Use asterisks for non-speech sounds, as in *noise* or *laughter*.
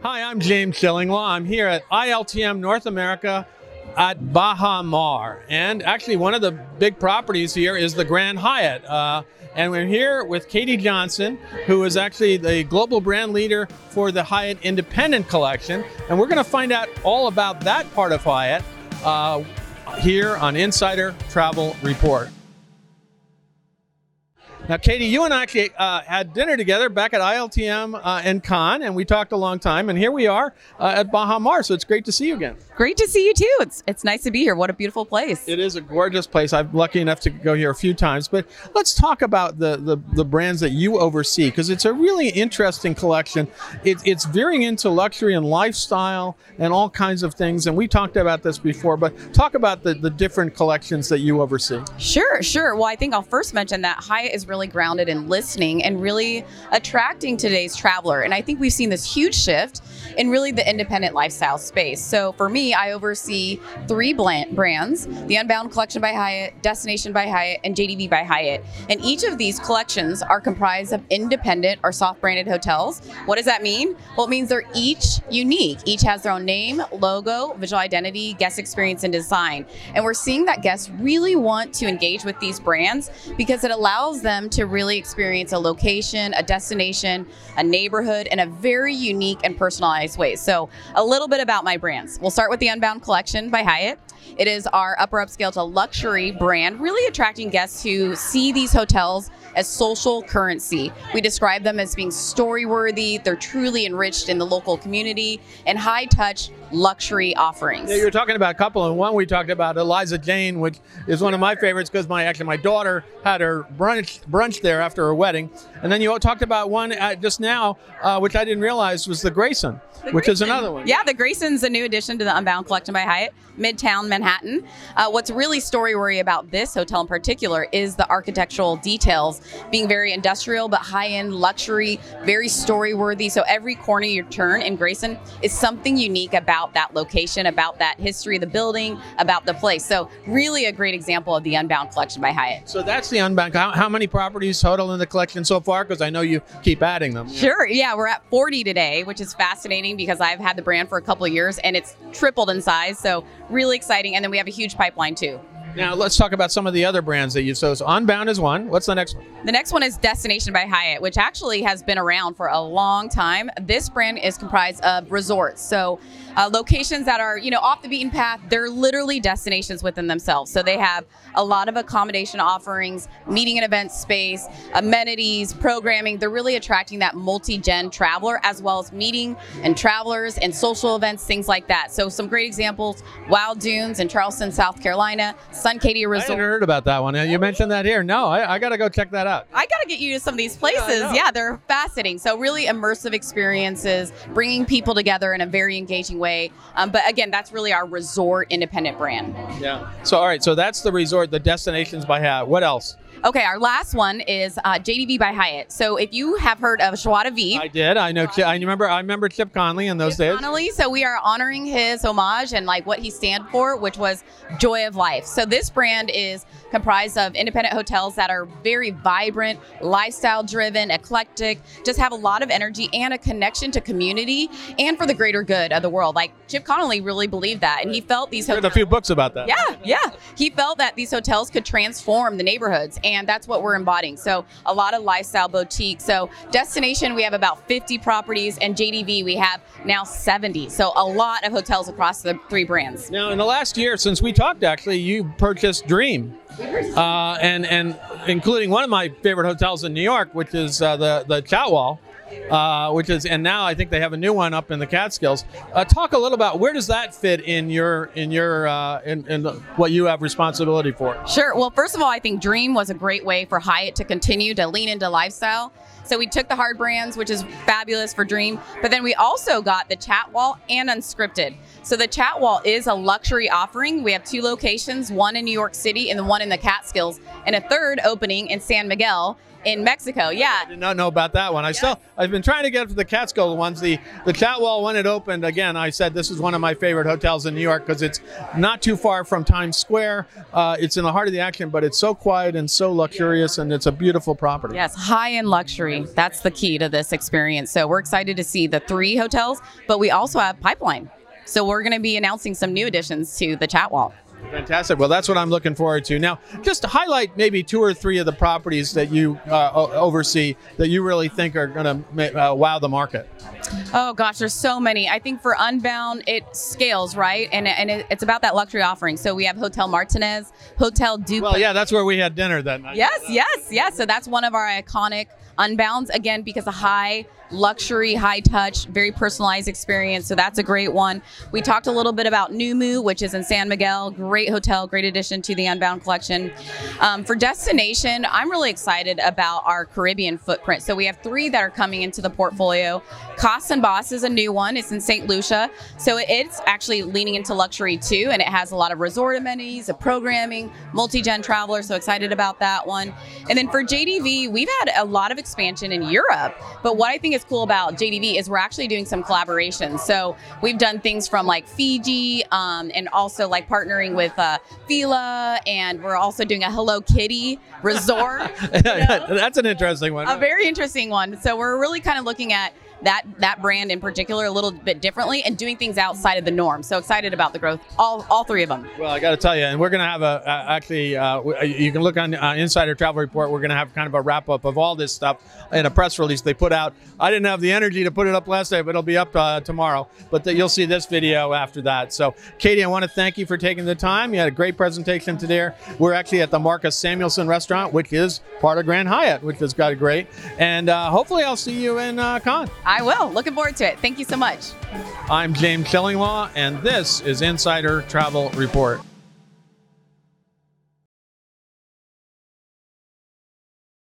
Hi, I'm James Shillinglaw. I'm here at ILTM North America at Baha Mar. And actually, one of the big properties here is the Grand Hyatt. Uh, and we're here with Katie Johnson, who is actually the global brand leader for the Hyatt Independent Collection. And we're going to find out all about that part of Hyatt uh, here on Insider Travel Report. Now, Katie, you and I actually uh, had dinner together back at ILTM uh, and Cannes, and we talked a long time. And here we are uh, at Baha Mar, so it's great to see you again. Great to see you too. It's it's nice to be here. What a beautiful place. It is a gorgeous place. I'm lucky enough to go here a few times. But let's talk about the the, the brands that you oversee because it's a really interesting collection. It, it's veering into luxury and lifestyle and all kinds of things. And we talked about this before, but talk about the, the different collections that you oversee. Sure, sure. Well, I think I'll first mention that Hyatt is really grounded in listening and really attracting today's traveler. And I think we've seen this huge shift in really the independent lifestyle space. So for me, I oversee three brands the Unbound Collection by Hyatt, Destination by Hyatt, and JdV by Hyatt. And each of these collections are comprised of independent or soft branded hotels. What does that mean? Well, it means they're each unique. Each has their own name, logo, visual identity, guest experience, and design. And we're seeing that guests really want to engage with these brands because it allows them to really experience a location, a destination, a neighborhood in a very unique and personalized way. So, a little bit about my brands. We'll start with the Unbound Collection by Hyatt. It is our upper upscale to luxury brand, really attracting guests who see these hotels as social currency. We describe them as being story worthy, they're truly enriched in the local community, and high touch luxury offerings. Yeah, you were talking about a couple, and one we talked about Eliza Jane, which is one of my favorites because my actually my daughter had her brunch brunch there after her wedding, and then you talked about one uh, just now, uh, which I didn't realize was the Grayson, the which Grayson. is another one. Yeah, the Grayson's a new addition to the Unbound Collection by Hyatt, Midtown Manhattan. Uh, what's really story worthy about this hotel in particular is the architectural details being very industrial but high end luxury, very story worthy. So every corner you turn in Grayson is something unique about about that location, about that history of the building, about the place. So, really a great example of the Unbound collection by Hyatt. So, that's the Unbound. How, how many properties total in the collection so far? Because I know you keep adding them. Sure. Yeah, we're at 40 today, which is fascinating because I've had the brand for a couple of years and it's tripled in size. So, really exciting. And then we have a huge pipeline too. Now let's talk about some of the other brands that you. So, so Unbound is one. What's the next one? The next one is Destination by Hyatt, which actually has been around for a long time. This brand is comprised of resorts, so uh, locations that are you know off the beaten path. They're literally destinations within themselves. So they have a lot of accommodation offerings, meeting and event space, amenities, programming. They're really attracting that multi-gen traveler as well as meeting and travelers and social events, things like that. So some great examples: Wild Dunes in Charleston, South Carolina, Suncadia Resort. I hadn't heard about that one. You mentioned that here. No, I, I got to go check that out. I got to get you to some of these places. Yeah, yeah, they're fascinating. So really immersive experiences, bringing people together in a very engaging way. Um, but again, that's really our resort independent brand. Yeah. So all right, so that's the resort, the destinations by Hyatt. What else? Okay, our last one is uh, JdV by Hyatt. So if you have heard of Joie V, I did. I know. I remember. I remember Chip Conley in those Chip days. Conley. So we are honoring his homage and like what he stand for, which was joy of life. So this brand is comprised of independent hotels that are very vibrant, lifestyle driven, eclectic, just have a lot of energy and a connection to community and for the greater good of the world. Like Chip Conley really believed that, and he felt these. Hotels, read a few books about that. Yeah, yeah. He felt that these hotels could transform the neighborhoods and that's what we're embodying. So a lot of lifestyle boutique. So destination, we have about 50 properties, and JdV we have now 70. So a lot of hotels across the three brands. Now, in the last year since we talked, actually, you purchased Dream, uh, and and including one of my favorite hotels in New York, which is uh, the the Chatwal uh, which is and now I think they have a new one up in the Catskills. Uh, talk a little about where does that fit in your in your uh, in, in the, what you have responsibility for. Sure. Well, first of all, I think Dream was a great way for Hyatt to continue to lean into lifestyle. So we took the hard brands, which is fabulous for Dream, but then we also got the Chatwal and unscripted. So the Chatwal is a luxury offering. We have two locations, one in New York City and the one in the Catskills, and a third opening in San Miguel in Mexico. Yeah. I did not know about that one. I still I've been trying to get to the Catskill ones. The the Chatwal when it opened again, I said this is one of my favorite hotels in New York because it's not too far from Times Square. Uh, it's in the heart of the action, but it's so quiet and so luxurious, and it's a beautiful property. Yes, high end luxury. That's the key to this experience. So we're excited to see the three hotels, but we also have pipeline. So we're going to be announcing some new additions to the Chatwal. Fantastic. Well, that's what I'm looking forward to. Now, just to highlight maybe two or three of the properties that you uh, o- oversee that you really think are going to uh, wow the market. Oh gosh, there's so many. I think for Unbound, it scales right, and and it, it's about that luxury offering. So we have Hotel Martinez, Hotel Duke. Well, yeah, that's where we had dinner that night. Yes, yes, yes. So that's one of our iconic Unbounds again because of high luxury, high touch, very personalized experience. So that's a great one. We talked a little bit about Numu, which is in San Miguel. Great hotel, great addition to the Unbound collection. Um, for destination, I'm really excited about our Caribbean footprint. So we have three that are coming into the portfolio. Cost and Boss is a new one. It's in St. Lucia. So it's actually leaning into luxury too, and it has a lot of resort amenities, a programming, multi-gen traveler. So excited about that one. And then for JdV, we've had a lot of expansion in Europe. But what I think is cool about JdV is we're actually doing some collaborations. So we've done things from like Fiji um, and also like partnering with uh, Fila, and we're also doing a Hello Kitty resort. *laughs* you know? that's an interesting one. a very interesting one. So we're really kind of looking at that that brand in particular a little bit differently and doing things outside of the norm. So excited about the growth. All all three of them. Well, I got to tell you, and we're going to have a uh, actually. Uh, you can look on uh, Insider Travel Report. We're going to have kind of a wrap up of all this stuff in a press release they put out. I didn't have the energy to put it up last night, but it'll be up uh, tomorrow. But the, you'll see this video after that. So, Katie, I want to thank you for taking the time. You had a great presentation today. We're actually at the Marcus Samuelsson Restaurant, which is part of Grand Hyatt, which has got a great. And uh, hopefully, I'll see you in uh, Cannes. I will. Looking forward to it. Thank you so much. I'm James Shillinglaw, and this is Insider Travel Report.